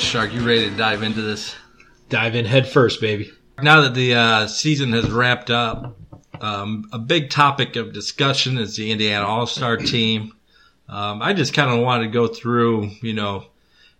Shark, you ready to dive into this? Dive in head first, baby. Now that the uh, season has wrapped up, um, a big topic of discussion is the Indiana All Star team. Um, I just kind of wanted to go through, you know,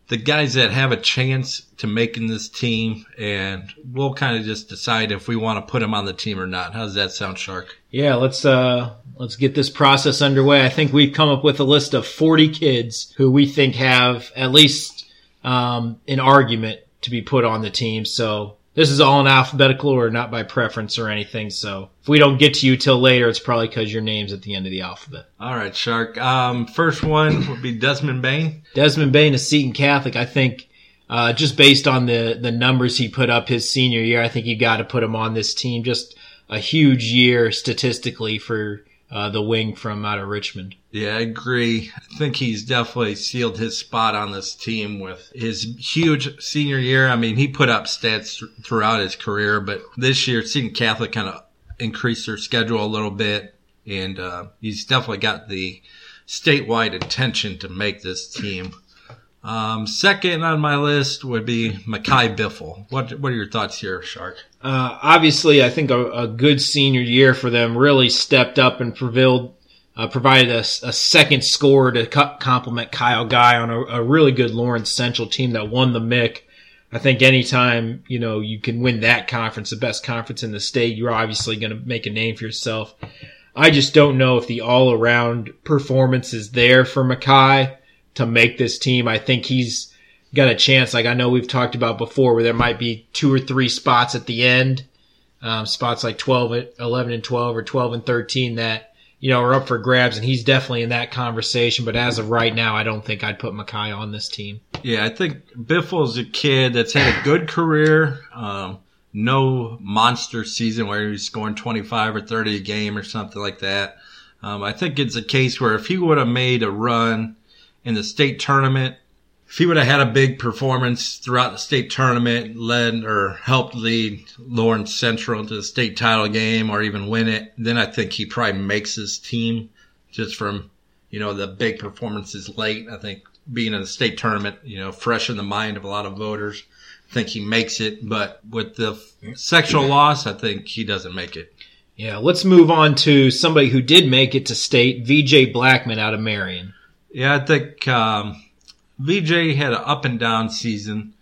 the guys that have a chance to making this team, and we'll kind of just decide if we want to put them on the team or not. How does that sound, Shark? Yeah, let's uh let's get this process underway. I think we've come up with a list of 40 kids who we think have at least um, an argument to be put on the team. So this is all in alphabetical order, not by preference or anything. So if we don't get to you till later, it's probably because your name's at the end of the alphabet. All right, Shark. Um, first one would be Desmond Bane. Desmond Bane is Seton Catholic. I think uh, just based on the the numbers he put up his senior year, I think you got to put him on this team. Just a huge year statistically for uh, the wing from out of Richmond. Yeah, I agree. I think he's definitely sealed his spot on this team with his huge senior year. I mean, he put up stats th- throughout his career, but this year, Seton Catholic kind of increased their schedule a little bit, and uh, he's definitely got the statewide attention to make this team. Um, second on my list would be Makai Biffle. What What are your thoughts here, Shark? Uh, obviously, I think a, a, good senior year for them really stepped up and prevailed, uh, provided a, a, second score to co- complement Kyle Guy on a, a, really good Lawrence Central team that won the MIC. I think anytime, you know, you can win that conference, the best conference in the state, you're obviously going to make a name for yourself. I just don't know if the all around performance is there for Makai to make this team. I think he's got a chance. Like I know we've talked about before, where there might be two or three spots at the end, um, spots like 12, 11 and 12 or 12 and 13 that, you know, are up for grabs. And he's definitely in that conversation. But as of right now, I don't think I'd put Makai on this team. Yeah. I think Biffle's a kid that's had a good career. Um, no monster season where he's scoring 25 or 30 a game or something like that. Um, I think it's a case where if he would have made a run in the state tournament, if he would have had a big performance throughout the state tournament, led or helped lead Lawrence Central to the state title game or even win it, then I think he probably makes his team just from, you know, the big performances late. I think being in the state tournament, you know, fresh in the mind of a lot of voters. I think he makes it, but with the sectional loss, I think he doesn't make it. Yeah, let's move on to somebody who did make it to state, VJ Blackman out of Marion. Yeah, I think um, VJ had an up and down season.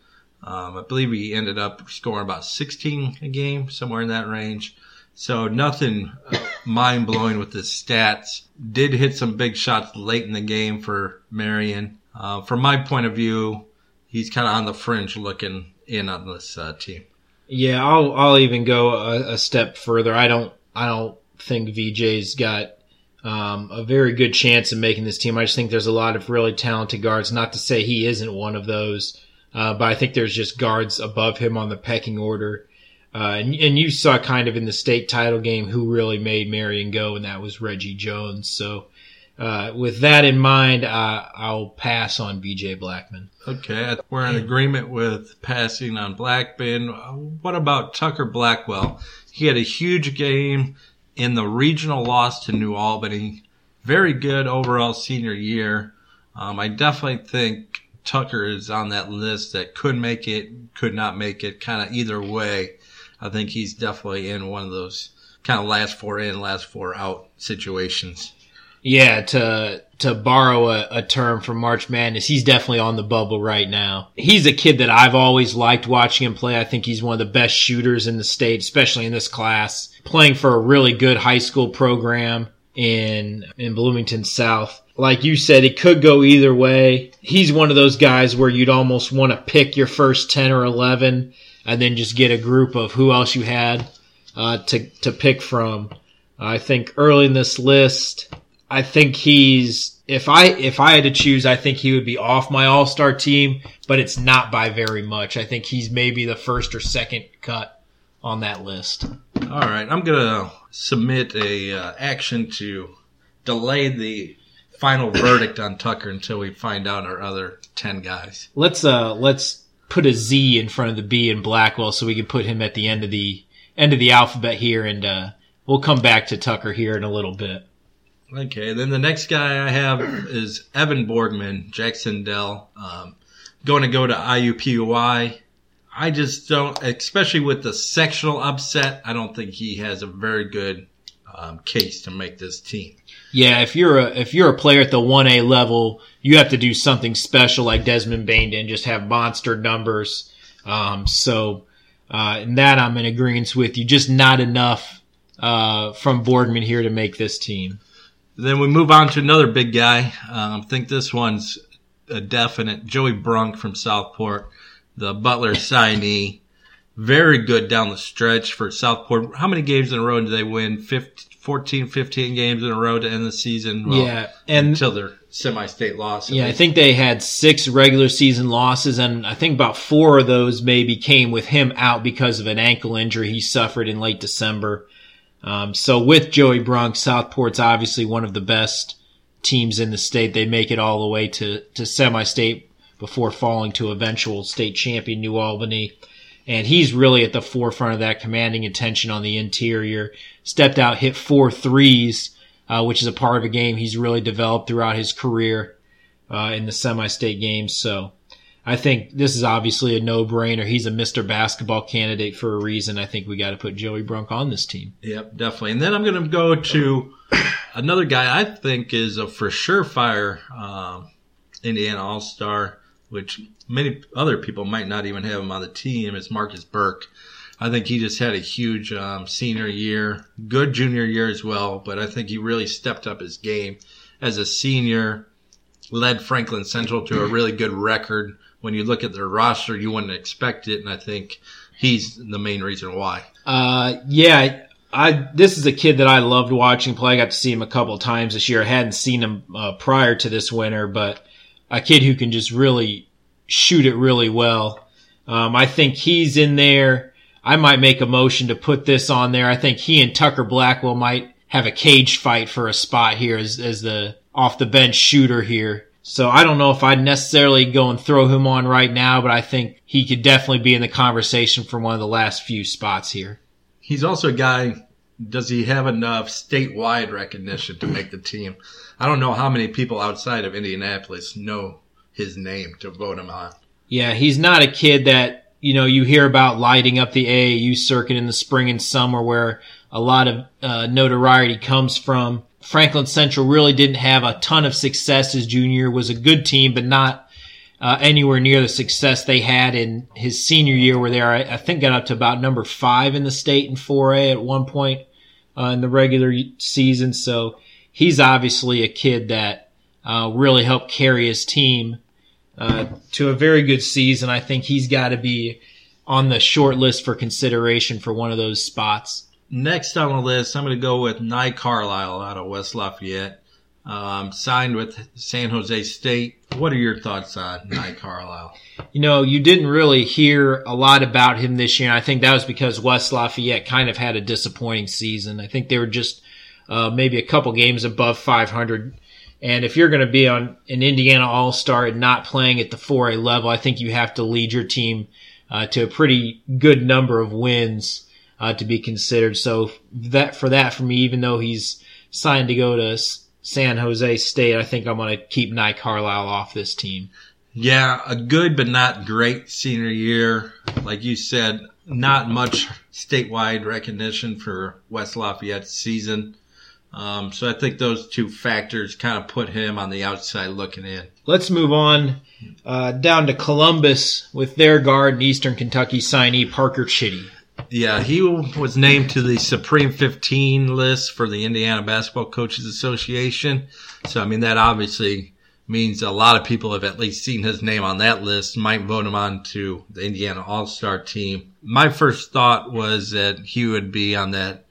Um, I believe he ended up scoring about 16 a game, somewhere in that range. So nothing uh, mind blowing with his stats. Did hit some big shots late in the game for Marion. Uh, from my point of view, he's kind of on the fringe looking in on this uh, team. Yeah, I'll I'll even go a, a, step further. I don't I don't think VJ's got um, a very good chance of making this team. I just think there's a lot of really talented guards. Not to say he isn't one of those, uh, but I think there's just guards above him on the pecking order. Uh, and, and, you saw kind of in the state title game who really made Marion go, and that was Reggie Jones. So, uh, with that in mind, uh, I'll pass on VJ Blackman. Okay, we're in agreement with passing on Blackman. What about Tucker Blackwell? He had a huge game in the regional loss to New Albany. Very good overall senior year. Um, I definitely think Tucker is on that list that could make it, could not make it, kind of either way. I think he's definitely in one of those kind of last four in, last four out situations. Yeah, to to borrow a, a, term from March Madness, he's definitely on the bubble right now. He's a kid that I've always liked watching him play. I think he's one of the best shooters in the state, especially in this class. Playing for a really good high school program in in Bloomington South. Like you said, it could go either way. He's one of those guys where you'd almost want to pick your first ten or eleven, and then just get a group of who else you had uh, to to pick from. I think early in this list, I think he's if I if I had to choose, I think he would be off my All Star team, but it's not by very much. I think he's maybe the first or second cut on that list. All right, I'm gonna submit a uh, action to delay the final verdict on Tucker until we find out our other ten guys. Let's uh let's put a Z in front of the B in Blackwell so we can put him at the end of the end of the alphabet here, and uh, we'll come back to Tucker here in a little bit. Okay, then the next guy I have is Evan Borgman, Jac-Cen-Del. Um, going to go to IUPUI. I just don't, especially with the sectional upset, I don't think he has a very good um, case to make this team. Yeah, if you're a if you're a player at the one A level, you have to do something special like Desmond Bane and just have monster numbers. Um, so uh, in that I'm in agreement with you. Just not enough uh, from Boardman here to make this team. Then we move on to another big guy. Um, I think this one's a definite. Joey Brunk from Southport, the Butler signee. Very good down the stretch for Southport. How many games in a row did they win? 15, 14, 15 games in a row to end the season? Well, yeah. And until their semi-state loss. Yeah, I think they had six regular season losses and I think about four of those maybe came with him out because of an ankle injury he suffered in late December. Um, so with Joey Brunk, Southport's obviously one of the best teams in the state. They make it all the way to, to semi-state before falling to eventual state champion New Albany. And he's really at the forefront of that commanding attention on the interior. Stepped out, hit four threes, uh, which is a part of a game he's really developed throughout his career, uh, in the semi-state games. So, I think this is obviously a no-brainer. He's a Mr. Basketball candidate for a reason. I think we got to put Joey Brunk on this team. Yep, definitely. And then I'm going to go to another guy I think is a for sure fire um, Indiana All Star, which many other people might not even have him on the team. Is Marcus Burke. I think he just had a huge um, senior year, good junior year as well. But I think he really stepped up his game as a senior, led Franklin Central to a really good record when you look at their roster, you wouldn't expect it, and I think he's the main reason why. Uh, yeah, I this is a kid that I loved watching play. I got to see him a couple times this year. I hadn't seen him uh, prior to this winter, but a kid who can just really shoot it really well. Um, I think he's in there. I might make a motion to put this on there. I think he and Tucker Blackwell might have a cage fight for a spot here as, as the off the bench shooter here. So I don't know if I'd necessarily go and throw him on right now, but I think he could definitely be in the conversation for one of the last few spots here. He's also a guy, does he have enough statewide recognition to make the team? I don't know how many people outside of Indianapolis know his name to vote him on. Yeah, he's not a kid that, you know, you hear about lighting up the AAU circuit in the spring and summer where a lot of uh, notoriety comes from. Franklin Central really didn't have a ton of success his junior. Was a good team, but not uh, anywhere near the success they had in his senior year, where they are, I think, got up to about number five in the state in 4A at one point uh, in the regular season. So he's obviously a kid that uh, really helped carry his team uh, to a very good season. I think he's got to be on the short list for consideration for one of those spots. Next on the list, I'm going to go with Nai Carlisle out of West Lafayette. Um, signed with San Jose State. What are your thoughts on Nai Carlisle? You know, you didn't really hear a lot about him this year. I think that was because West Lafayette kind of had a disappointing season. I think they were just uh, maybe a couple games above 500. And if you're going to be on an Indiana All Star and not playing at the 4A level, I think you have to lead your team uh, to a pretty good number of wins uh, to be considered. So that for that for me, even though he's signed to go to San Jose State, I think I'm going to keep Nai Carlisle off this team. Yeah, a good but not great senior year. Like you said, not much statewide recognition for West Lafayette's season. Um, so I think those two factors kind of put him on the outside looking in. Let's move on uh, down to Columbus with their guard and Eastern Kentucky signee Parker Chitty. Yeah, he was named to the Supreme 15 list for the Indiana Basketball Coaches Association. So, I mean, that obviously means a lot of people have at least seen his name on that list, might vote him on to the Indiana All-Star team. My first thought was that he would be on that,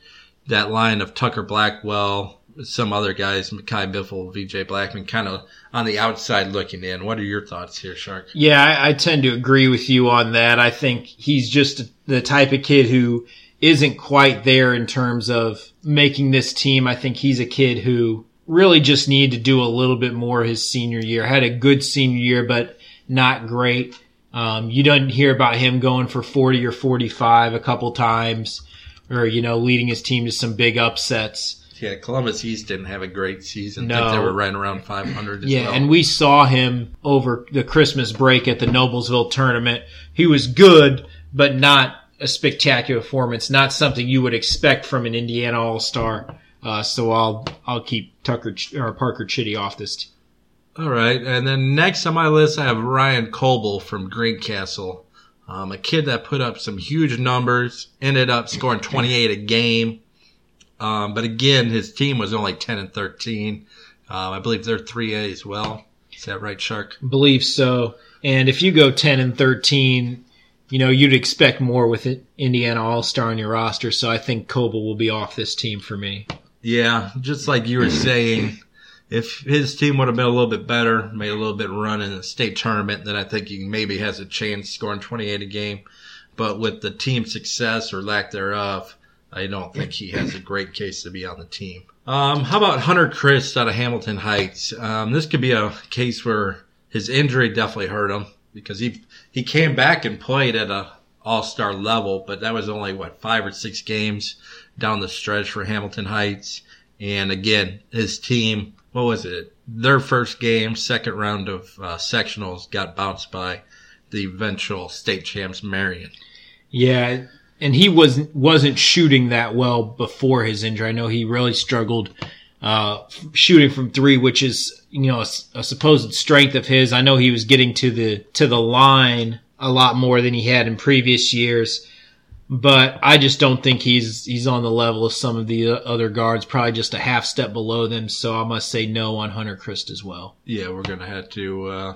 that line of Tucker Blackwell, some other guys, Makai Biffle, VJ Blackman, kind of on the outside looking in. What are your thoughts here, Shark? Yeah, I, I, tend to agree with you on that. I think he's just the type of kid who isn't quite there in terms of making this team. I think he's a kid who really just needed to do a little bit more his senior year. Had a good senior year, but not great. Um, you don't hear about him going for 40 or 45 a couple times or, you know, leading his team to some big upsets. Yeah, Columbus East didn't have a great season. No. They were right around 500 as Yeah, well. and we saw him over the Christmas break at the Noblesville tournament. He was good, but not a spectacular performance. Not something you would expect from an Indiana All Star. Uh, so I'll I'll keep Tucker or Parker Chitty off this. T- All right, and then next on my list, I have Ryan Coble from Greencastle, um, a kid that put up some huge numbers, ended up scoring 28 a game. Um, but again, his team was only 10 and 13. Um, I believe they're 3A as well. Is that right, Shark? believe so. And if you go ten and thirteen, you know you'd expect more with it, Indiana All Star on your roster. So I think Coble will be off this team for me. Yeah, just like you were saying, if his team would have been a little bit better, made a little bit run in the state tournament, then I think he maybe has a chance scoring 28 a game. But with the team success or lack thereof, I don't think he has a great case to be on the team. Um, how about Hunter Chris out of Hamilton Heights? Um, this could be a case where his injury definitely hurt him because he he came back and played at a all star level, but that was only what five or six games down the stretch for Hamilton Heights. And again, his team, what was it? Their first game, second round of uh, sectionals, got bounced by the eventual state champs Marion. Yeah, and he wasn't wasn't shooting that well before his injury. I know he really struggled uh, shooting from three, which is you know a, a supposed strength of his. I know he was getting to the to the line a lot more than he had in previous years, but I just don't think he's he's on the level of some of the other guards. Probably just a half step below them. So I must say no on Hunter Christ as well. Yeah, we're gonna have to uh,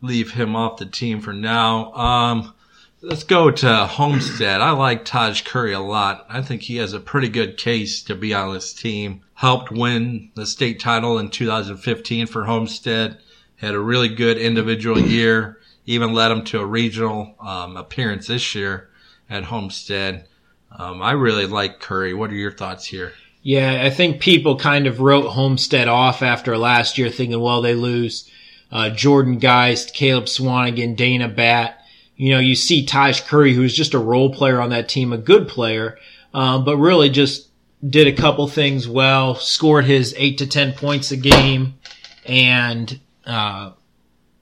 leave him off the team for now. Um, let's go to Homestead. I like Taj Curry a lot. I think he has a pretty good case to be on this team. Helped win the state title in 2015 for Homestead. Had a really good individual year. Even led him to a regional um, appearance this year at Homestead. Um, I really like Curry. What are your thoughts here? Yeah, I think people kind of wrote Homestead off after last year, thinking, well, they lose uh, Jordan Geist, Caleb Swanigan, Dana Bat. You know, you see Taj Curry, who's just a role player on that team, a good player, um, but really just did a couple things well, scored his eight to ten points a game, and uh,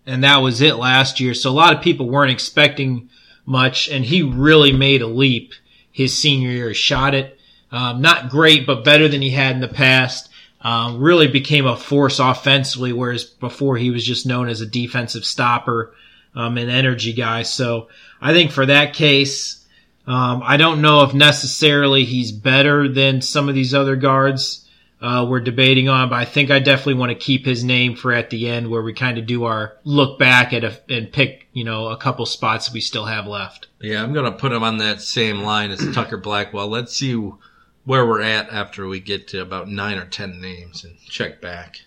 and that was it last year. So a lot of people weren't expecting much, and he really made a leap his senior year. Shot it um, not great, but better than he had in the past. Um, really became a force offensively, whereas before he was just known as a defensive stopper um, and energy guy. So I think for that case, um, I don't know if necessarily he's better than some of these other guards uh, we're debating on, but I think I definitely want to keep his name for at the end where we kind of do our look back at a, and pick, you know, a couple spots we still have left. Yeah, I'm gonna put him on that same line as Tucker Blackwell. Let's see where we're at after we get to about nine or ten names and check back.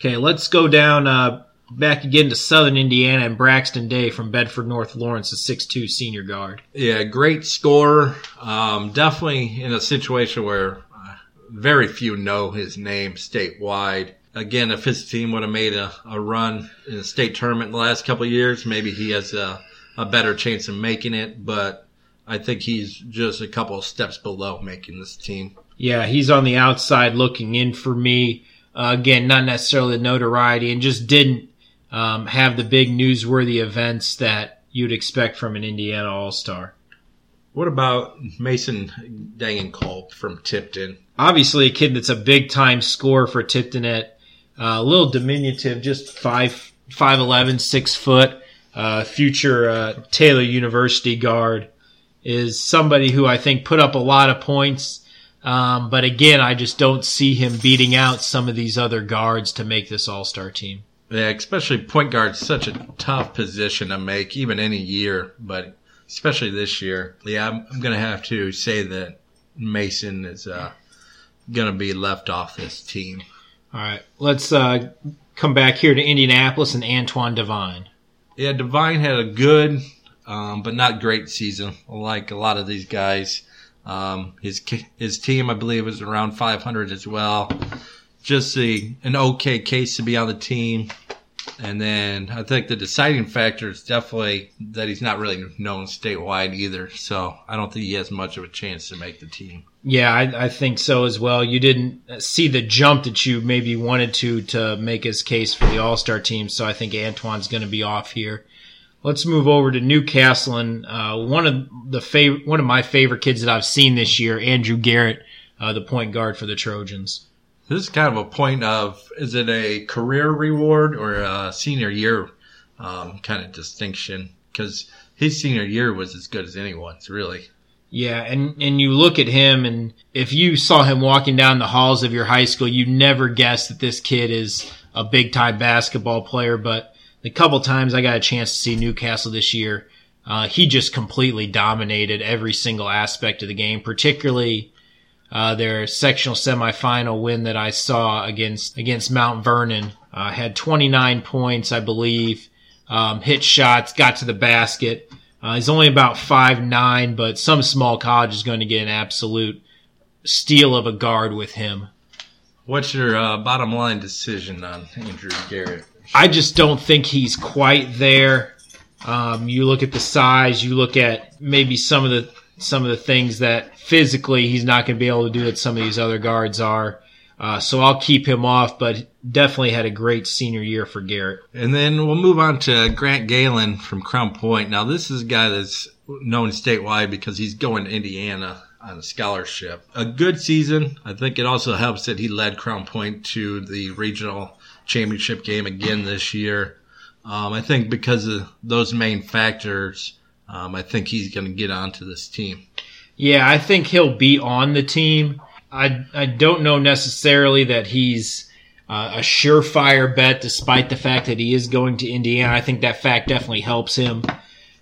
Okay, let's go down uh, back again to Southern Indiana and Braxton Day from Bedford North Lawrence, a 6'2 senior guard. Yeah, great scorer. Um, definitely in a situation where uh, very few know his name statewide. Again, if his team would have made a, a run in the state tournament in the last couple of years, maybe he has a, a better chance of making it. But I think he's just a couple of steps below making this team. Yeah, he's on the outside looking in for me. Uh, again, not necessarily the notoriety and just didn't um, have the big newsworthy events that you'd expect from an Indiana All Star. What about Mason Dangenkolb from Tipton? Obviously, a kid that's a big time scorer for Tipton at uh, a little diminutive, just five five eleven, six foot, uh, future uh, Taylor University guard is somebody who I think put up a lot of points. Um, but again, I just don't see him beating out some of these other guards to make this All Star team. Yeah, especially point guard's such a tough position to make, even any year, but especially this year. Yeah, I'm, I'm going to have to say that Mason is uh, going to be left off this team. All right, let's uh, come back here to Indianapolis and Antoine Devine. Yeah, Divine had a good, um, but not great season, like a lot of these guys. Um, his his team, I believe, was around 500 as well. Just a, an okay case to be on the team. And then I think the deciding factor is definitely that he's not really known statewide either. So I don't think he has much of a chance to make the team. Yeah, I, I think so as well. You didn't see the jump that you maybe wanted to to make his case for the All Star team. So I think Antoine's going to be off here. Let's move over to Newcastle and uh, one of the fav- one of my favorite kids that I've seen this year, Andrew Garrett, uh, the point guard for the Trojans. This is kind of a point of is it a career reward or a senior year um, kind of distinction? Because his senior year was as good as anyone's, really. Yeah, and and you look at him, and if you saw him walking down the halls of your high school, you never guess that this kid is a big time basketball player. But the couple times I got a chance to see Newcastle this year, uh, he just completely dominated every single aspect of the game, particularly uh, their sectional semifinal win that I saw against against Mount Vernon uh, had 29 points, I believe. Um, hit shots, got to the basket. Uh, he's only about five nine, but some small college is going to get an absolute steal of a guard with him. What's your uh, bottom line decision on Andrew Garrett? I just don't think he's quite there. Um, you look at the size, you look at maybe some of the some of the things that physically he's not going to be able to do that some of these other guards are. Uh, so I'll keep him off, but definitely had a great senior year for Garrett. And then we'll move on to Grant Gelon from Crown Point. Now this is a guy that's known statewide because he's going to Indiana on a scholarship. A good season. I think it also helps that he led Crown Point to the regional championship game again this year. Um, I think because of those main factors, um, I think he's going to get onto this team. Yeah, I think he'll be on the team. I I don't know necessarily that he's uh, a surefire bet, despite the fact that he is going to Indiana. I think that fact definitely helps him.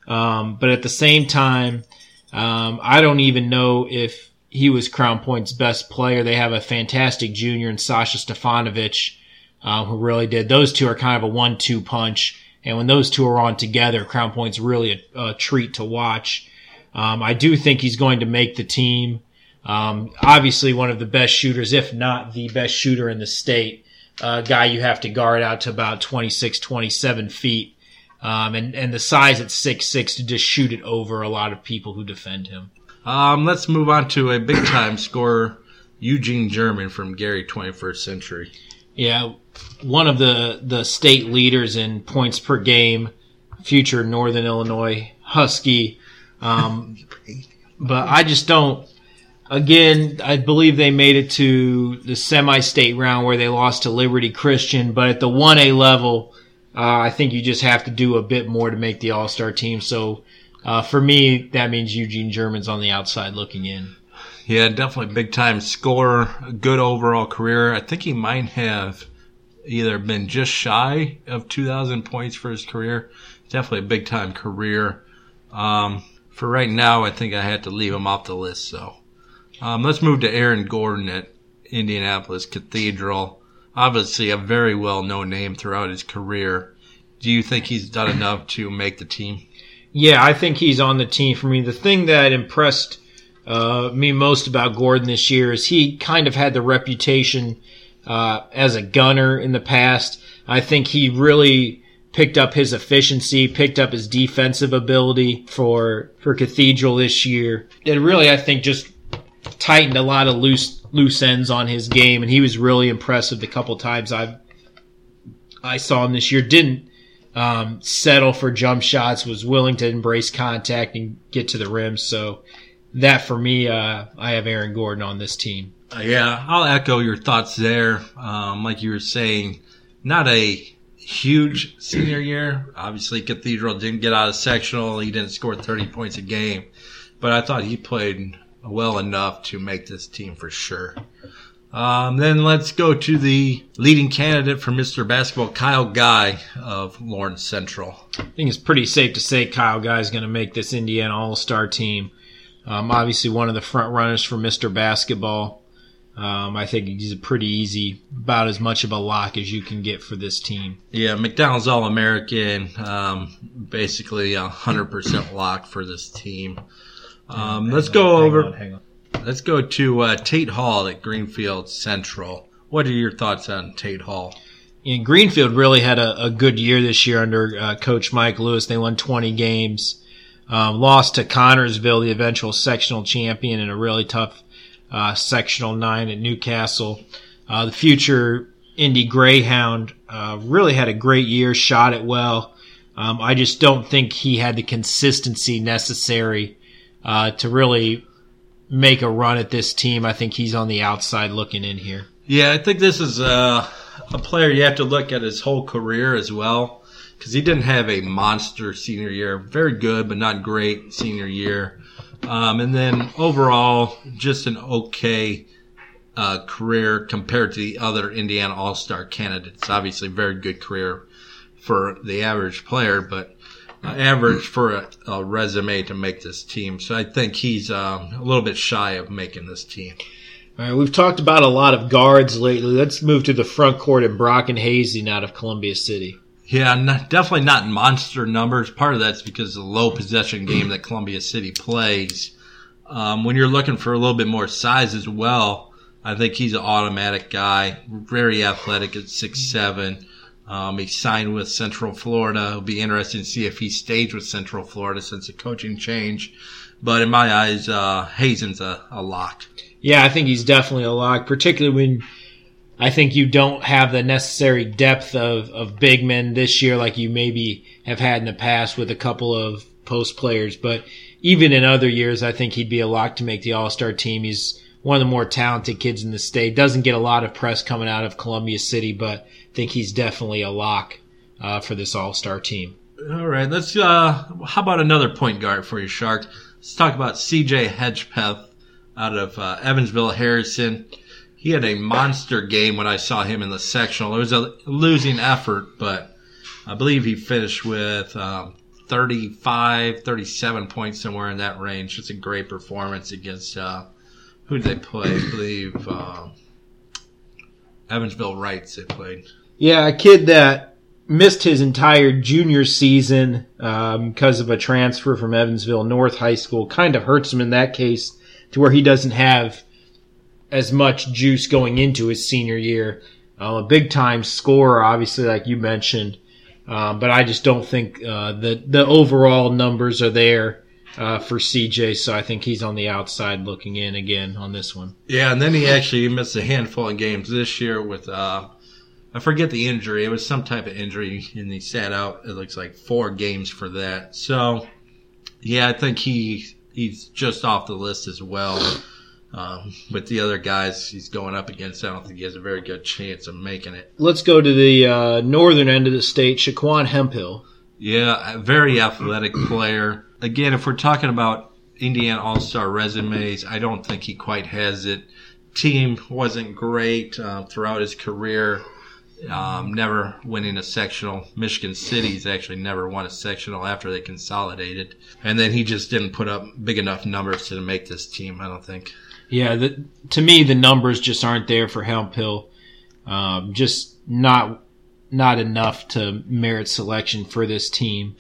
Um, but at the same time, um, I don't even know if he was Crown Point's best player. They have a fantastic junior in Sasha Stefanovic, uh, who really did. Those two are kind of a one-two punch. And when those two are on together, Crown Point's really a, a treat to watch. Um, I do think he's going to make the team. Um, obviously, one of the best shooters, if not the best shooter in the state. A uh, guy you have to guard out to about 26, 27 feet. Um, and, and the size at six six to just shoot it over a lot of people who defend him. Um, let's move on to a big time scorer, Eugene German from Gary 21st Century. Yeah, one of the, the state leaders in points per game, future Northern Illinois Husky. Um, but I just don't. Again, I believe they made it to the semi-state round where they lost to Liberty Christian. But at the one A level, uh, I think you just have to do a bit more to make the All Star team. So uh, for me, that means Eugene German's on the outside looking in. Yeah, definitely a big time scorer, good overall career. I think he might have either been just shy of 2,000 points for his career. Definitely a big time career. Um, for right now, I think I had to leave him off the list. So um, let's move to Eron Gordon at Indianapolis Cathedral. Obviously, a very well known name throughout his career. Do you think he's done enough to make the team? Yeah, I think he's on the team for me. The thing that impressed uh, me most about Gordon this year is he kind of had the reputation uh, as a gunner in the past. I think he really picked up his efficiency, picked up his defensive ability for for Cathedral this year. and really, I think, just tightened a lot of loose loose ends on his game, and he was really impressive the couple times I I saw him this year. Didn't um, settle for jump shots, was willing to embrace contact and get to the rim. So that for me, uh, I have Eron Gordon on this team. Uh, yeah, I'll echo your thoughts there. Um, like you were saying, not a huge senior year. Obviously, Cathedral didn't get out of sectional. He didn't score 30 points a game, but I thought he played well enough to make this team for sure. Um, then let's go to the leading candidate for Mr. Basketball, Kyle Guy of Lawrence Central. I think it's pretty safe to say Kyle Guy is going to make this Indiana All Star team. Um, obviously, one of the front runners for Mr. Basketball. Um, I think he's a pretty easy, about as much of a lock as you can get for this team. Yeah, McDonald's All American, um, basically a hundred percent lock for this team. Um, let's go over. on, hang on. Let's go to uh, Tate Hall at Greenfield Central. What are your thoughts on Tate Hall? And Greenfield really had a, a good year this year under uh, Coach Mike Lewis. They won 20 games, um, lost to Connersville, the eventual sectional champion, in a really tough uh, sectional nine at Newcastle. Uh, the future Indy Greyhound uh, really had a great year, shot it well. Um, I just don't think he had the consistency necessary uh, to really make a run at this team. I think he's on the outside looking in here. Yeah, I think this is a, a player you have to look at his whole career as well because he didn't have a monster senior year. Very good, but not great senior year. Um, and then overall, just an okay uh, career compared to the other Indiana All Star candidates. Obviously, very good career for the average player, but uh, average for a, a, resume to make this team. So I think he's uh, a little bit shy of making this team. All right, we've talked about a lot of guards lately. Let's move to the front court and Brachen Hazen out of Columbia City. Yeah, not, definitely not monster numbers. Part of that's because of the low possession game that Columbia City plays. Um, when you're looking for a little bit more size as well, I think he's an automatic guy, very athletic at six seven. Um, he signed with Central Florida. It'll be interesting to see if he stays with Central Florida since the coaching change. But in my eyes, uh, Hazen's a, a lock. Yeah, I think he's definitely a lock, particularly when I think you don't have the necessary depth of, of big men this year like you maybe have had in the past with a couple of post players. But even in other years, I think he'd be a lock to make the All Star team. He's one of the more talented kids in the state. Doesn't get a lot of press coming out of Columbia City, but I think he's definitely a lock uh, for this All Star team. All right, let's. Uh, how about another point guard for you, Shark? Let's talk about C.J. Hedgepeth out of uh, Evansville Harrison. He had a monster game when I saw him in the sectional. It was a losing effort, but I believe he finished with um, 35, 37 points somewhere in that range. It's a great performance against uh, who did they play? I believe uh, Evansville Reitz they played. Yeah, a kid that missed his entire junior season um, because of a transfer from Evansville North High School. Kind of hurts him in that case to where he doesn't have as much juice going into his senior year. Uh, a big time scorer, obviously, like you mentioned. Um, but I just don't think uh, the the overall numbers are there uh, for CJ, so I think he's on the outside looking in again on this one. Yeah, and then he actually missed a handful of games this year with uh, I forget the injury. It was some type of injury, and he sat out. It looks like four games for that. So, yeah, I think he he's just off the list as well. Um, with the other guys he's going up against, I don't think he has a very good chance of making it. Let's go to the uh, northern end of the state, Shaquan Hemphill. Yeah, a very athletic player again, if we're talking about Indiana All Star resumes, I don't think he quite has it. Team wasn't great uh, throughout his career. Um, never winning a sectional. Michigan City's actually never won a sectional after they consolidated, and then he just didn't put up big enough numbers to make this team. I don't think. Yeah, the, to me the numbers just aren't there for Hemphill. Um, just not not enough to merit selection for this team.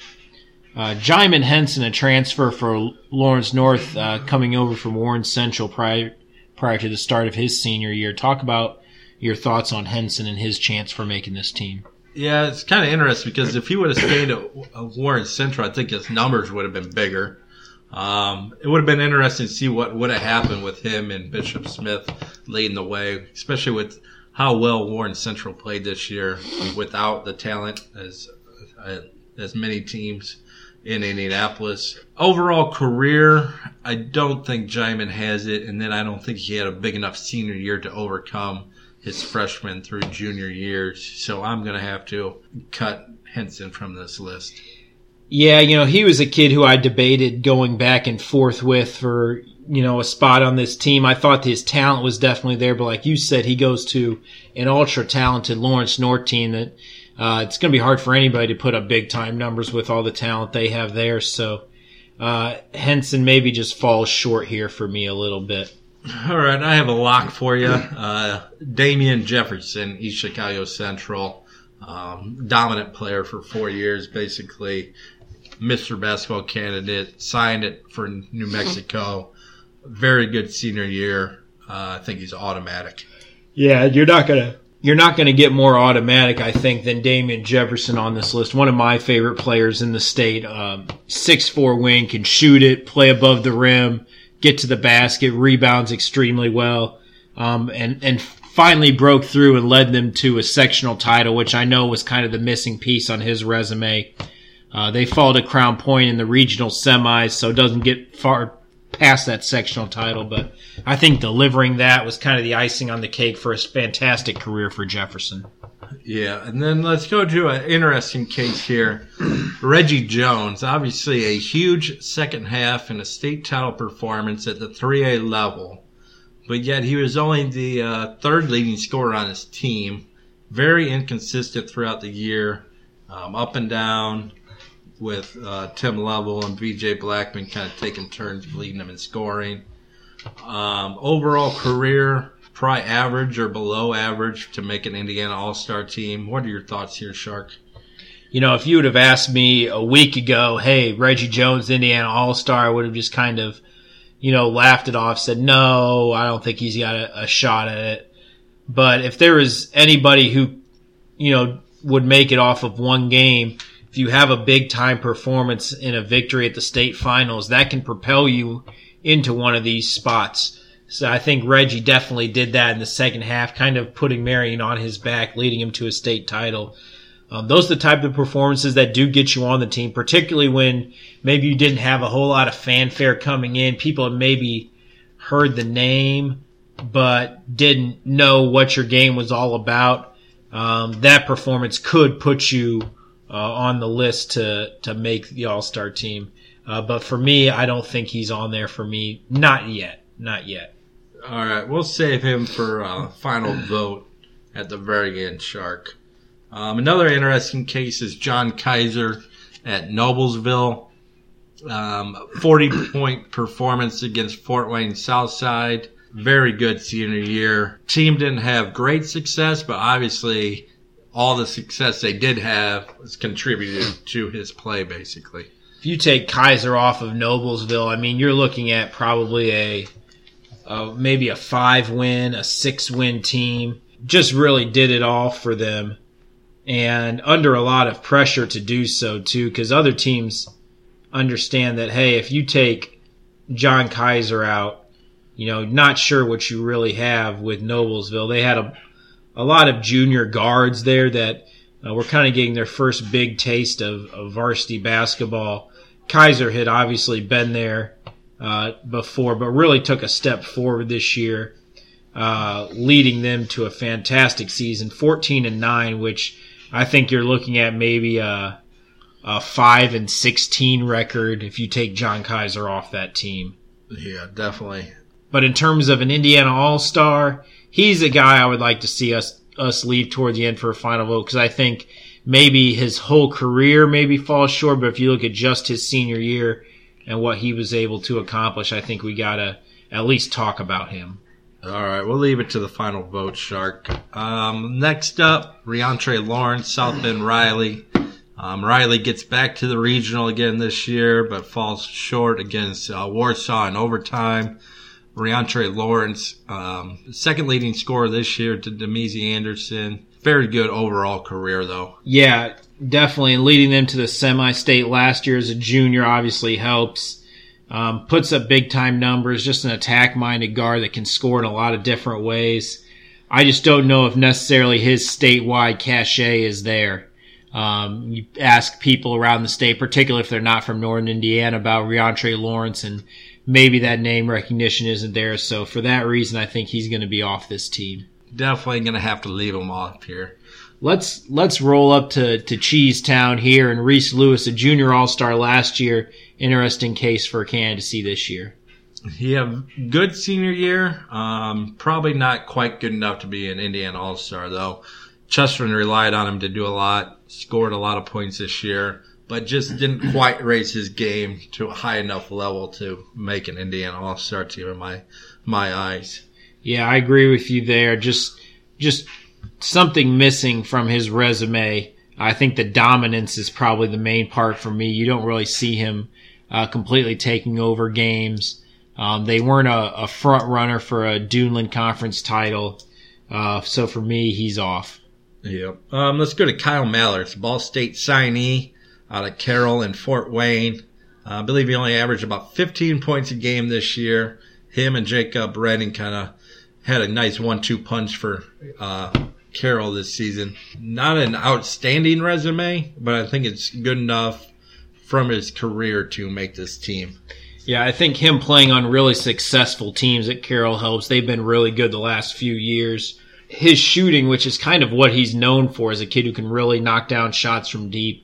Uh, Jyman Henson, a transfer for Lawrence North, uh, coming over from Warren Central prior prior to the start of his senior year. Talk about your thoughts on Henson and his chance for making this team. Yeah, it's kind of interesting because if he would have stayed at Warren Central, I think his numbers would have been bigger. Um, it would have been interesting to see what would have happened with him and Bishop Smith leading the way, especially with how well Warren Central played this year without the talent as uh, as many teams in Indianapolis. Overall career, I don't think Jyman has it, and then I don't think he had a big enough senior year to overcome his freshman through junior years. So I'm going to have to cut Henson from this list. Yeah, you know, he was a kid who I debated going back and forth with for, you know, a spot on this team. I thought his talent was definitely there, but like you said, he goes to an ultra talented Lawrence North team that uh, it's going to be hard for anybody to put up big time numbers with all the talent they have there. So uh, Henson maybe just falls short here for me a little bit. All right, I have a lock for you. Uh, Damian Jefferson, East Chicago Central, um, dominant player for four years, basically Mr. Basketball candidate, signed it for New Mexico. Very good senior year. Uh, I think he's automatic. Yeah, you're not gonna you're not to get more automatic, I think, than Damian Jefferson on this list. One of my favorite players in the state. Um, six four wing, can shoot it, play above the rim, get to the basket, rebounds extremely well, um, and and finally broke through and led them to a sectional title, which I know was kind of the missing piece on his resume. Uh, they fall to Crown Point in the regional semis, so it doesn't get far past that sectional title, but I think delivering that was kind of the icing on the cake for a fantastic career for Jefferson. Yeah, and then let's go to an interesting case here. Reggie Jones, obviously a huge second half and a state title performance at the 3A level, but yet he was only the uh, third leading scorer on his team. Very inconsistent throughout the year, um, up and down with uh, Tim Lovell and VJ Blackman kind of taking turns leading him in scoring. Um, overall career, probably average or below average to make an Indiana All Star team. What are your thoughts here, Shark? You know, if you would have asked me a week ago, hey, Reggie Jones, Indiana All Star, I would have just kind of, you know, laughed it off, said, no, I don't think he's got a, a shot at it. But if there was anybody who, you know, would make it off of one game, if you have a big time performance in a victory at the state finals, that can propel you into one of these spots. So I think Reggie definitely did that in the second half, kind of putting Marion on his back, leading him to a state title. Um, those are the type of performances that do get you on the team, particularly when maybe you didn't have a whole lot of fanfare coming in. People had maybe heard the name, but didn't know what your game was all about. Um, that performance could put you on the list to to make the All Star team. Uh, but for me, I don't think he's on there for me. Not yet. Not yet. All right, we'll save him for uh, final vote at the very end. Shark. Um, another interesting case is John Kaiser at Noblesville. Um, 40 point performance against Fort Wayne Southside. Very good senior year. Team didn't have great success, but obviously all the success they did have was contributed to his play, basically. If you take Kaiser off of Noblesville, I mean, you're looking at probably a, a maybe a five win, a six win team. Just really did it all for them, and under a lot of pressure to do so too, because other teams understand that hey, if you take John Kaiser out, you know, not sure what you really have with Noblesville. They had a a lot of junior guards there that uh, were kind of getting their first big taste of, of, varsity basketball. Kaiser had obviously been there uh, before, but really took a step forward this year, uh, leading them to a fantastic season, 14 and nine, which I think you're looking at maybe a, a five and 16 record if you take John Kaiser off that team. Yeah, definitely. But in terms of an Indiana All Star, he's a guy I would like to see us us leave toward the end for a final vote because I think maybe his whole career maybe falls short, but if you look at just his senior year and what he was able to accomplish, I think we gotta at least talk about him. All right, we'll leave it to the final vote, Shark. Um, next up, Riantre Lawrence, South Bend Riley. Um, Riley gets back to the regional again this year, but falls short against uh, Warsaw in overtime. Riantre Lawrence, um, second leading scorer this year to Demezi Anderson. Very good overall career, though. Yeah, definitely. And leading them to the semi-state last year as a junior obviously helps. Um, puts up big time numbers. Just an attack-minded guard that can score in a lot of different ways. I just don't know if necessarily his statewide cachet is there. Um, you ask people around the state, particularly if they're not from Northern Indiana, about Riantre Lawrence, and maybe that name recognition isn't there. So for that reason, I think he's going to be off this team. Definitely going to have to leave him off here. Let's let's roll up to to Cheese Town here and Reese Lewis, a junior all star last year. Interesting case for candidacy this year. He had good senior year. Um, probably not quite good enough to be an Indiana All Star though. Chesterton relied on him to do a lot. Scored a lot of points this year but just didn't quite raise his game to a high enough level to make an Indiana All Star team in my my eyes. Yeah, I agree with you there. Just just something missing from his resume. I think the dominance is probably the main part for me. You don't really see him uh, completely taking over games. Um, they weren't a, a, front runner for a Duneland Conference title. Uh, so for me, he's off. Yep. Um, let's go to Kyle Mallers, Ball State signee out of Carroll and Fort Wayne. Uh, I believe he only averaged about 15 points a game this year. Him and Jacob Redding kind of had a nice one-two punch for uh, Carroll this season. Not an outstanding resume, but I think it's good enough from his career to make this team. Yeah, I think him playing on really successful teams at Carroll helps. They've been really good the last few years. His shooting, which is kind of what he's known for as a kid who can really knock down shots from deep,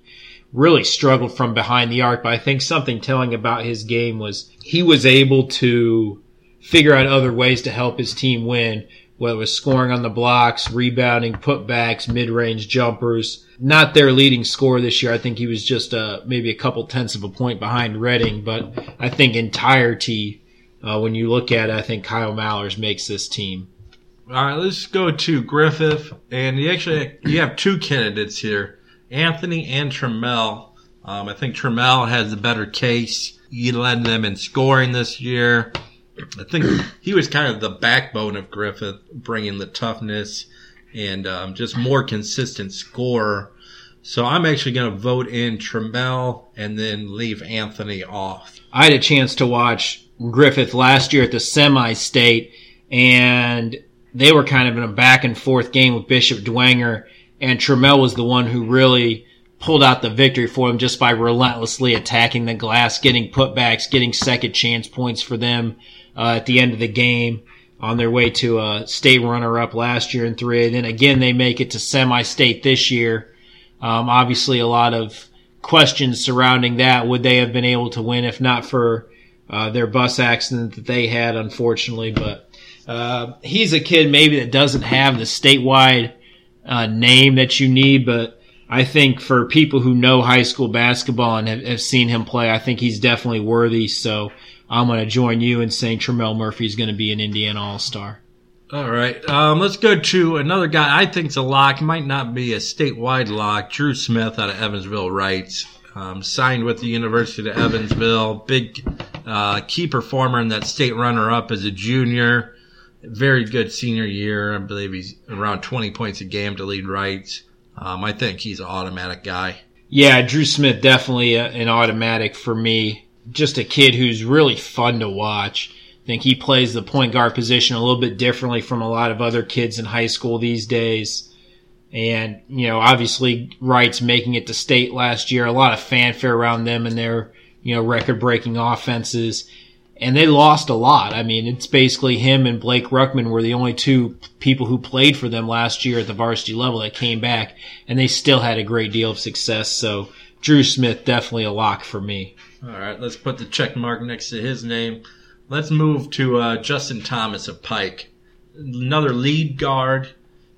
really struggled from behind the arc. But I think something telling about his game was he was able to figure out other ways to help his team win, whether it was scoring on the blocks, rebounding, putbacks, mid-range jumpers. Not their leading scorer this year. I think he was just uh, maybe a couple tenths of a point behind Redding, but I think entirety, uh, when you look at it, I think Kyle Mallers makes this team. All right, let's go to Griffith, and you actually you have two candidates here, Anthony and Trammell. Um, I think Trammell has a better case. He led them in scoring this year. I think he was kind of the backbone of Griffith, bringing the toughness and um, just more consistent score. So I'm actually going to vote in Trammell and then leave Anthony off. I had a chance to watch Griffith last year at the semi-state, and they were kind of in a back and forth game with Bishop Dwenger, and Trammell was the one who really pulled out the victory for them just by relentlessly attacking the glass, getting putbacks, getting second chance points for them uh, at the end of the game on their way to a state runner-up last year in 3A. Then again, they make it to semi-state this year. Um, obviously, a lot of questions surrounding that. Would they have been able to win if not for uh, their bus accident that they had, unfortunately? But uh, he's a kid maybe that doesn't have the statewide uh, name that you need, but I think for people who know high school basketball and have, have seen him play, I think he's definitely worthy. So I'm going to join you in saying Trammell Murphy is going to be an Indiana All Star. All right, um, let's go to another guy I think's a lock. Might not be a statewide lock. Drew Smith out of Evansville Reitz. Um, signed with the University of Evansville. Big uh, key performer in that state runner-up as a junior. Very good senior year. I believe he's around 20 points a game to lead Reitz. Um, I think he's an automatic guy. Yeah, Drew Smith definitely a, an automatic for me. Just a kid who's really fun to watch. I think he plays the point guard position a little bit differently from a lot of other kids in high school these days. And, you know, obviously Reitz making it to state last year, a lot of fanfare around them and their, you know, record breaking offenses. And they lost a lot. I mean, it's basically him and Blake Ruckman were the only two people who played for them last year at the varsity level that came back and they still had a great deal of success. So Drew Smith definitely a lock for me. All right, let's put the check mark next to his name. Let's move to uh, Justin Thomas of Pike, another lead guard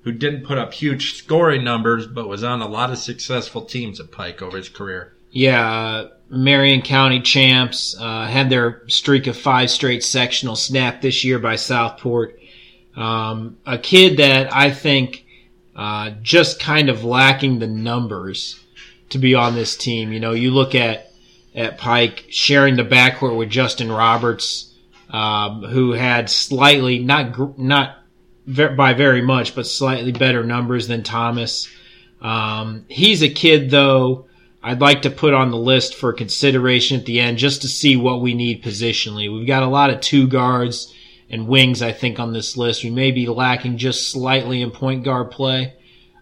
who didn't put up huge scoring numbers, but was on a lot of successful teams at Pike over his career. Yeah, uh, Marion County champs uh, had their streak of five straight sectional snapped this year by Southport. Um, a kid that I think uh, just kind of lacking the numbers to be on this team. You know, you look at at Pike sharing the backcourt with Justin Roberts, um, who had slightly not not by very much, but slightly better numbers than Thomas. Um, he's a kid though. I'd like to put on the list for consideration at the end just to see what we need positionally. We've got a lot of two guards and wings, I think, on this list. We may be lacking just slightly in point guard play.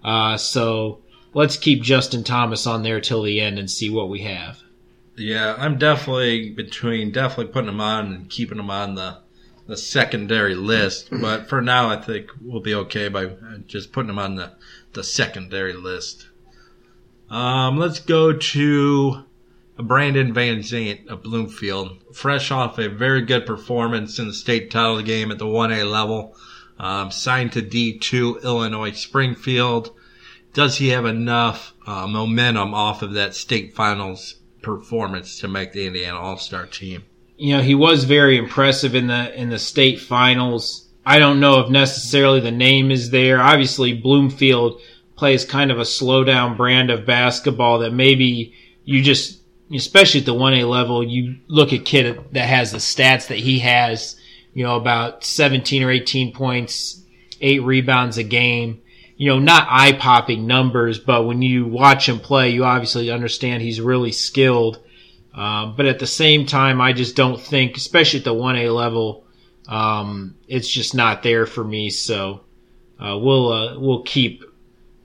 Uh, so let's keep Justin Thomas on there till the end and see what we have. Yeah, I'm definitely between definitely putting him on and keeping him on the the secondary list. But for now, I think we'll be okay by just putting him on the the secondary list. Um, let's go to Brandon Van Zant of Bloomfield, fresh off a very good performance in the state title game at the 1A level. Um, signed to D2 Illinois Springfield. Does he have enough uh, momentum off of that state finals performance to make the Indiana All Star team? You know, he was very impressive in the in the state finals. I don't know if necessarily the name is there. Obviously, Bloomfield plays kind of a slow down brand of basketball that maybe you just, especially at the 1A level, you look at kid that has the stats that he has, you know, about 17 or 18 points eight rebounds a game. You know, not eye popping numbers, but when you watch him play, you obviously understand he's really skilled. Um, but at the same time, I just don't think, especially at the 1A level, um, it's just not there for me. So uh, we'll uh, we'll keep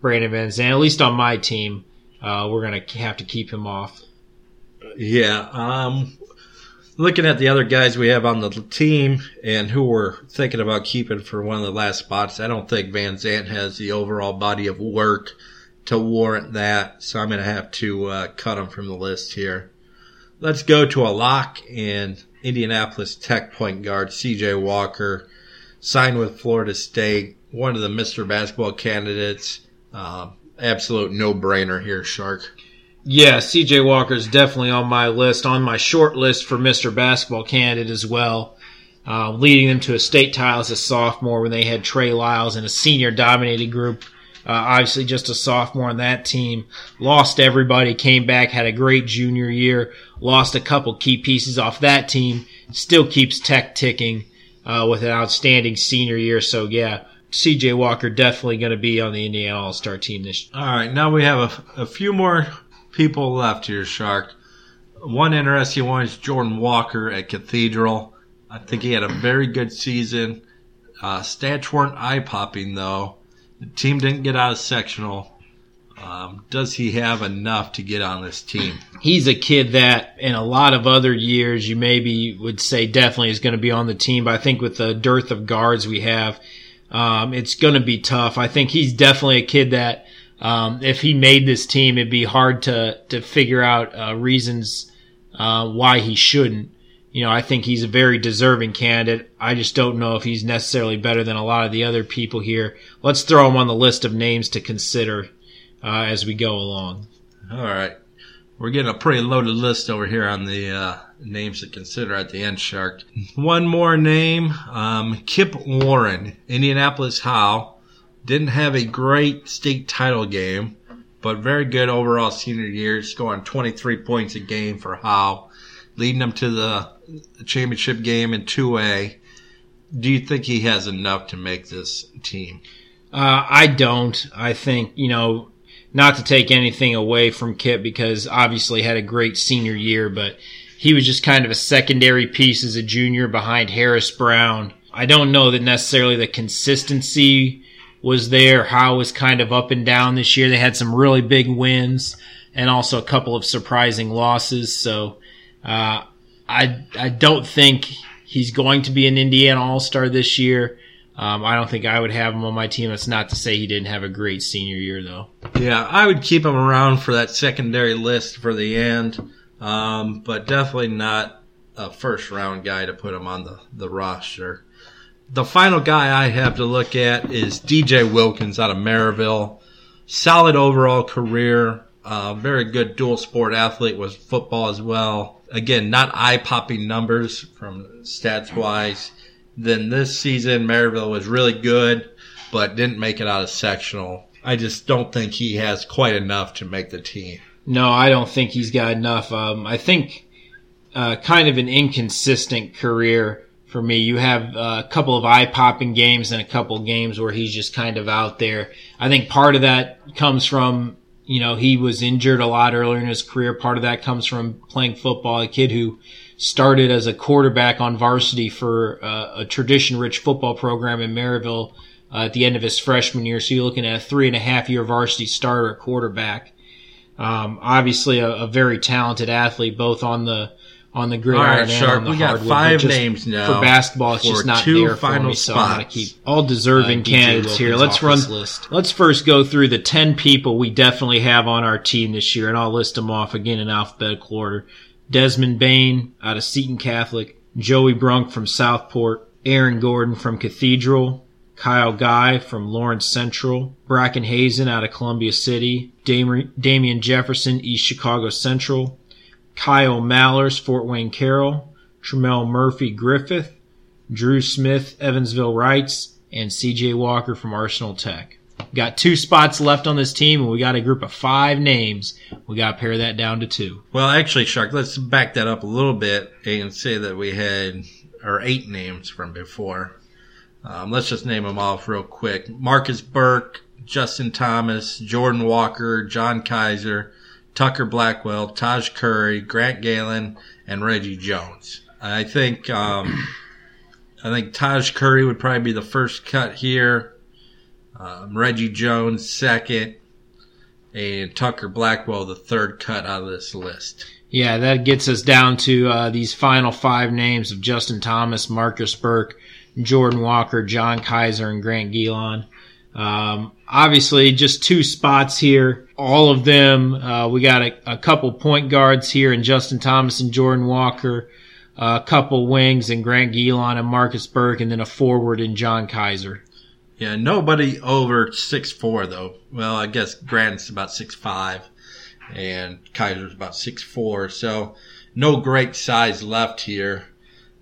Brandon Van Zandt, at least on my team. Uh, we're gonna have to keep him off. Yeah. Um, looking at the other guys we have on the team and who we're thinking about keeping for one of the last spots, I don't think Van Zant has the overall body of work to warrant that. So I'm going to have to uh, cut him from the list here. Let's go to a lock and Indianapolis Tech point guard CJ Walker signed with Florida State, one of the Mr. Basketball candidates. Uh, absolute no brainer here, Shark. Yeah, CJ Walker is definitely on my list, on my short list for Mr. Basketball candidate as well. Uh, leading them to a state title as a sophomore when they had Trey Lyles and a senior dominated group. Uh, obviously, just a sophomore on that team. Lost everybody, came back, had a great junior year, lost a couple key pieces off that team, still keeps Tech ticking uh, with an outstanding senior year. So, yeah, CJ Walker definitely going to be on the Indiana All Star team this year. All right, now we have a, a few more people left here, Shark. One interesting one is Jordan Walker at Cathedral. I think he had a very good season. Uh, stats weren't eye popping though. The team didn't get out of sectional. Um, does he have enough to get on this team? He's a kid that, in a lot of other years, you maybe would say definitely is going to be on the team. But I think with the dearth of guards we have, um, it's going to be tough. I think he's definitely a kid that um, if he made this team, it'd be hard to to figure out uh, reasons uh, why he shouldn't. You know, I think he's a very deserving candidate. I just don't know if he's necessarily better than a lot of the other people here. Let's throw him on the list of names to consider uh, as we go along. All right. We're getting a pretty loaded list over here on the uh, names to consider at the end, Shark. One more name, um, Kip Warren, Indianapolis Howe didn't have a great state title game, but very good overall senior year, scoring 23 points a game for Howe, leading them to the championship game in 2A. Do you think he has enough to make this team? Uh, I don't. I think, you know, not to take anything away from Kip because obviously had a great senior year, but he was just kind of a secondary piece as a junior behind Harris Brown. I don't know that necessarily the consistency was there. Howe was kind of up and down this year. They had some really big wins and also a couple of surprising losses. So, uh, I, I don't think he's going to be an Indiana All Star this year. Um, I don't think I would have him on my team. That's not to say he didn't have a great senior year, though. Yeah, I would keep him around for that secondary list for the end, um, but definitely not a first round guy to put him on the, the roster the final guy I have to look at is DJ Wilkins out of Maryville. Solid overall career, uh, very good dual sport athlete with football as well. Again, not eye popping numbers from stats wise. Then this season, Maryville was really good, but didn't make it out of sectional. I just don't think he has quite enough to make the team. No, I don't think he's got enough. Um, I think uh, kind of an inconsistent career for me. You have a couple of eye popping games and a couple games where he's just kind of out there. I think part of that comes from, you know, he was injured a lot earlier in his career. Part of that comes from playing football. A kid who started as a quarterback on varsity for uh, a tradition rich football program in Maryville uh, at the end of his freshman year. So you're looking at a three and a half year varsity starter quarterback. Um, obviously a, a very talented athlete, both on the on the gridiron All right, Sharp. the we got hardwood, five just names now for basketball. It's just not two there final for me, so I'm gonna keep all deserving Uh, candidates here. Let's run. this list. Let's first go through the ten people we definitely have on our team this year, and I'll list them off again in alphabetical order. Desmond Bane out of Seton Catholic, Joey Brunk from Southport, Eron Gordon from Cathedral, Kyle Guy from Lawrence Central, Brachen Hazen out of Columbia City, Dam- Damian Jefferson, East Chicago Central, Kyle Mallers, Fort Wayne Carroll, Tremel Murphy Griffith, Drew Smith, Evansville Reitz, and CJ Walker from Arsenal Tech. Got two spots left on this team, and we got a group of five names. We got to pare that down to two. Well, actually, Shark, let's back that up a little bit and say that we had our eight names from before. Um, let's just name them off real quick. Marcus Burke, Justin Thomas, Jordan Walker, John Kaiser, Tucker Blackwell, Taj Curry, Grant Gelon, and Reggie Jones. I think um, I think Taj Curry would probably be the first cut here. Um, Reggie Jones second, and Tucker Blackwell the third cut out of this list. Yeah, that gets us down to uh, these final five names of Justin Thomas, Marcus Burke, Jordan Walker, John Kaiser, and Grant Gelon. Um, obviously, just two spots here. All of them, uh, we got a, a, couple point guards here in Justin Thomas and Jordan Walker, a couple wings in Grant Gelon and Marcus Burke, and then a forward in John Kaiser. Yeah, nobody over six four though. Well, I guess Grant's about six five, and Kaiser's about six four. So no great size left here.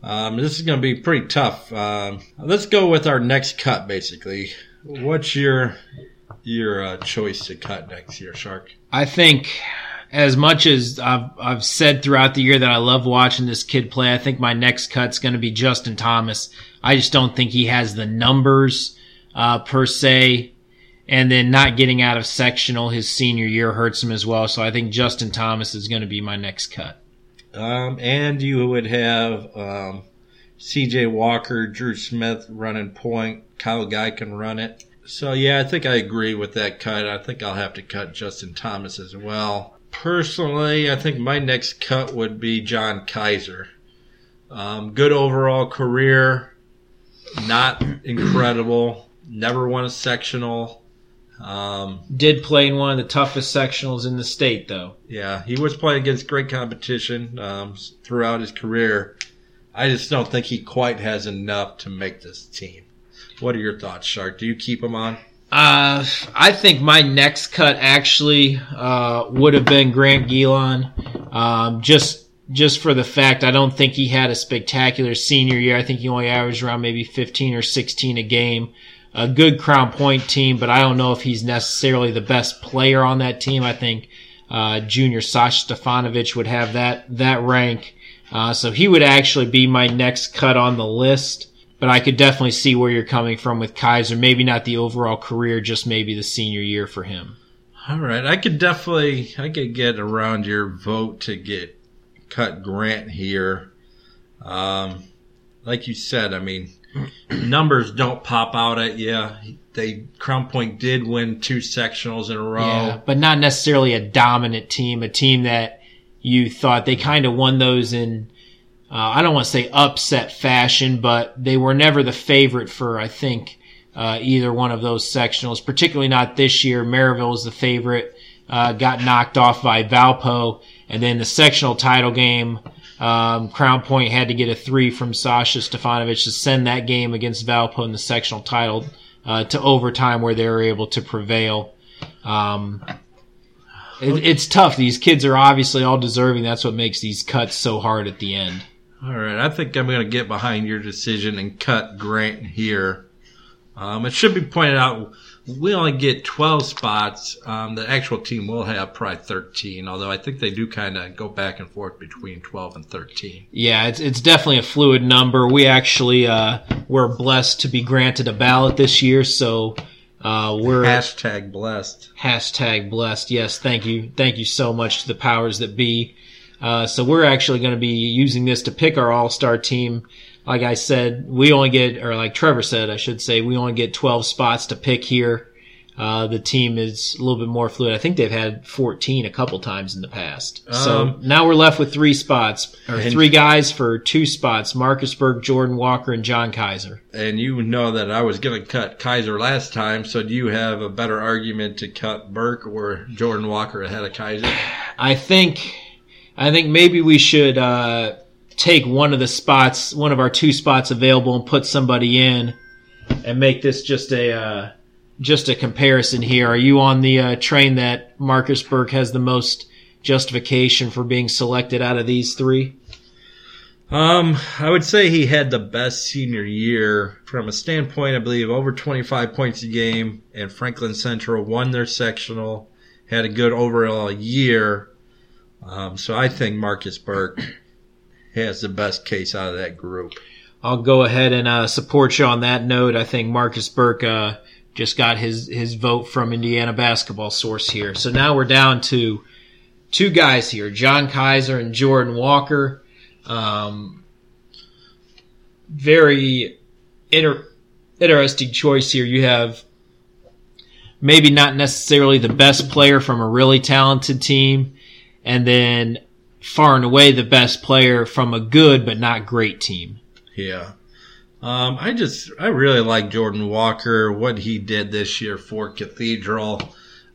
Um, this is going to be pretty tough. Um, let's go with our next cut, basically. What's your your uh, choice to cut next year, Shark? I think as much as I've, I've said throughout the year that I love watching this kid play, I think my next cut's going to be Justin Thomas. I just don't think he has the numbers uh, per se. And then not getting out of sectional his senior year hurts him as well. So I think Justin Thomas is going to be my next cut. Um, and you would have um, C.J. Walker, Drew Smith running point. Kyle Guy can run it. So yeah, I think I agree with that cut. I think I'll have to cut Justin Thomas as well. Personally, I think my next cut would be John Kaiser. Um, good overall career, not incredible. Never won a sectional. Um, Did play in one of the toughest sectionals in the state, though. Yeah, he was playing against great competition um, throughout his career. I just don't think he quite has enough to make this team. What are your thoughts, Shark? Do you keep him on? Uh, I think my next cut actually uh, would have been Grant Gelon. Um, just just for the fact I don't think he had a spectacular senior year. I think he only averaged around maybe 15 or 16 a game a good Crown Point team, but I don't know if he's necessarily the best player on that team. I think uh, Junior Sasha Stefanovic would have that that rank, uh, so he would actually be my next cut on the list. But I could definitely see where you're coming from with Kaiser. Maybe not the overall career, just maybe the senior year for him. All right, I could definitely I could get around your vote to get cut Grant here. Um, like you said, I mean numbers don't pop out at you. They Crown Point did win two sectionals in a row, yeah, but not necessarily a dominant team. A team that you thought they kind of won those in. Uh, I don't want to say upset fashion, but they were never the favorite for I think uh, either one of those sectionals. Particularly not this year. Maryville was the favorite, uh, got knocked off by Valpo, and then the sectional title game. Um, Crown Point had to get a three from Sasha Stefanovic to send that game against Valpo in the sectional title uh, to overtime, where they were able to prevail. Um, it, it's tough. These kids are obviously all deserving. That's what makes these cuts so hard at the end. All right, I think I'm going to get behind your decision and cut Grant here. Um, it should be pointed out we only get 12 spots. Um, the actual team will have probably 13, although I think they do kind of go back and forth between 12 and 13. Yeah, it's, it's definitely a fluid number. We actually uh, were blessed to be granted a ballot this year, so uh, we're hashtag blessed. Hashtag blessed. Yes, thank you, thank you so much to the powers that be. Uh, so we're actually going to be using this to pick our all-star team like I said, we only get, or like Trevor said, I should say, we only get 12 spots to pick here. Uh, the team is a little bit more fluid. I think they've had 14 a couple times in the past. Um, so now we're left with three spots, or three guys for two spots, Marcus Burke, Jordan Walker, and John Kaiser. And you know that I was going to cut Kaiser last time, so do you have a better argument to cut Burke or Jordan Walker ahead of Kaiser? I think, I think maybe we should, uh, take one of the spots, one of our two spots available and put somebody in and make this just a, uh, just a comparison here. Are you on the uh, train that Marcus Burke has the most justification for being selected out of these three? Um, I would say he had the best senior year from a standpoint, I believe, over 25 points a game, and Franklin Central won their sectional, had a good overall year. Um, so I think Marcus Burke has the best case out of that group. I'll go ahead and uh, support you on that note. I think Marcus Burke uh, just got his his vote from Indiana basketball source here. So now we're down to two guys here, John Kaiser and Jordan Walker. Um, very inter- interesting choice here. You have maybe not necessarily the best player from a really talented team, and then far and away the best player from a good but not great team. Yeah. Um, I just, I really like Jordan Walker, what he did this year for Cathedral.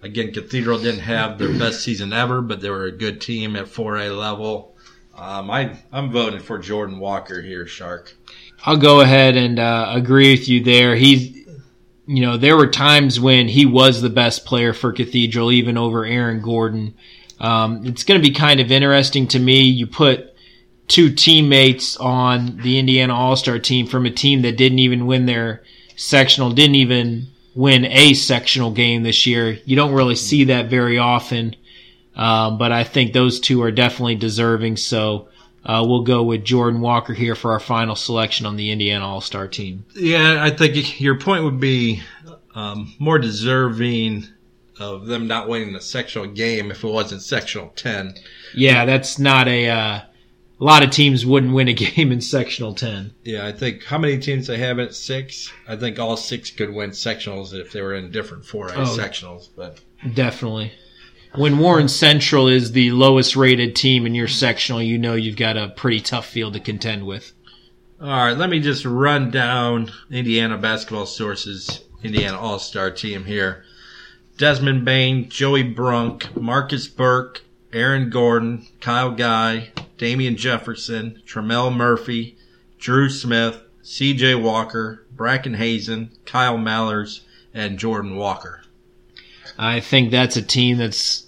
Again, Cathedral didn't have their best season ever, but they were a good team at 4A level. Um, I, I'm voting for Jordan Walker here, Shark. I'll go ahead and uh, agree with you there. He's, you know, there were times when he was the best player for Cathedral, even over Eron Gordon. Um, it's going to be kind of interesting to me. You put two teammates on the Indiana All Star team from a team that didn't even win their sectional, didn't even win a sectional game this year. You don't really see that very often. Um, but I think those two are definitely deserving. So uh, we'll go with Jordan Walker here for our final selection on the Indiana All Star team. Yeah, I think your point would be um, more deserving of them not winning a sectional game if it wasn't sectional 10. Yeah, that's not a. Uh, a lot of teams wouldn't win a game in sectional 10. Yeah, I think how many teams they have at six? I think all six could win sectionals if they were in different 4A oh, sectionals, but definitely when Warren Central is the lowest rated team in your sectional, you know you've got a pretty tough field to contend with. All right, let me just run down Indiana basketball sources, Indiana All Star team here. Desmond Bane, Joey Brunk, Marcus Burke, Eron Gordon, Kyle Guy, Damian Jefferson, Tremel Murphy, Drew Smith, CJ Walker, Brachen Hazen, Kyle Mallers, and Jordan Walker. I think that's a team that's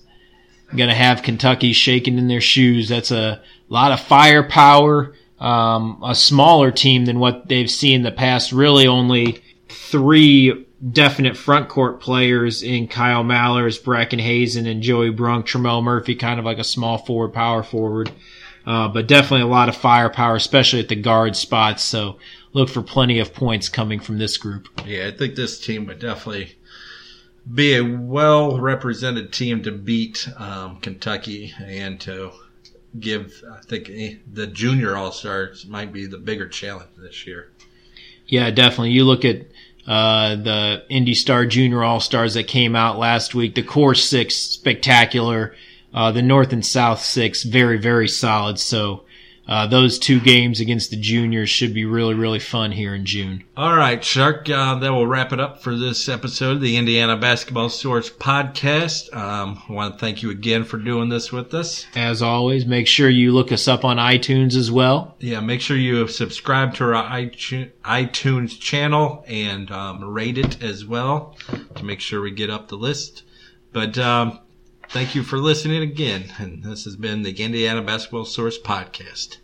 going to have Kentucky shaking in their shoes. That's a lot of firepower. Um, a smaller team than what they've seen in the past. Really, only three definite front court players in Kyle Mallers, Brachen Hazen, and Joey Brunk. Tremel Murphy, kind of like a small forward, power forward. Uh, but definitely a lot of firepower, especially at the guard spots. So look for plenty of points coming from this group. Yeah, I think this team would definitely be a well represented team to beat um, Kentucky and to give, I think, eh, the junior All Stars might be the bigger challenge this year. Yeah, definitely. You look at uh, the Indy Star Junior All Stars that came out last week. The Core Six, spectacular. Uh, the North and South Six, very, very solid. So uh, those two games against the juniors should be really, really fun here in June. All right, Shark. Uh, that will wrap it up for this episode of the Indiana Basketball Source podcast. Um, I want to thank you again for doing this with us. As always, make sure you look us up on iTunes as well. Yeah, make sure you subscribe to our iTunes channel and um, rate it as well to make sure we get up the list. But um, Thank you for listening again. And this has been the Indiana Basketball Source Podcast.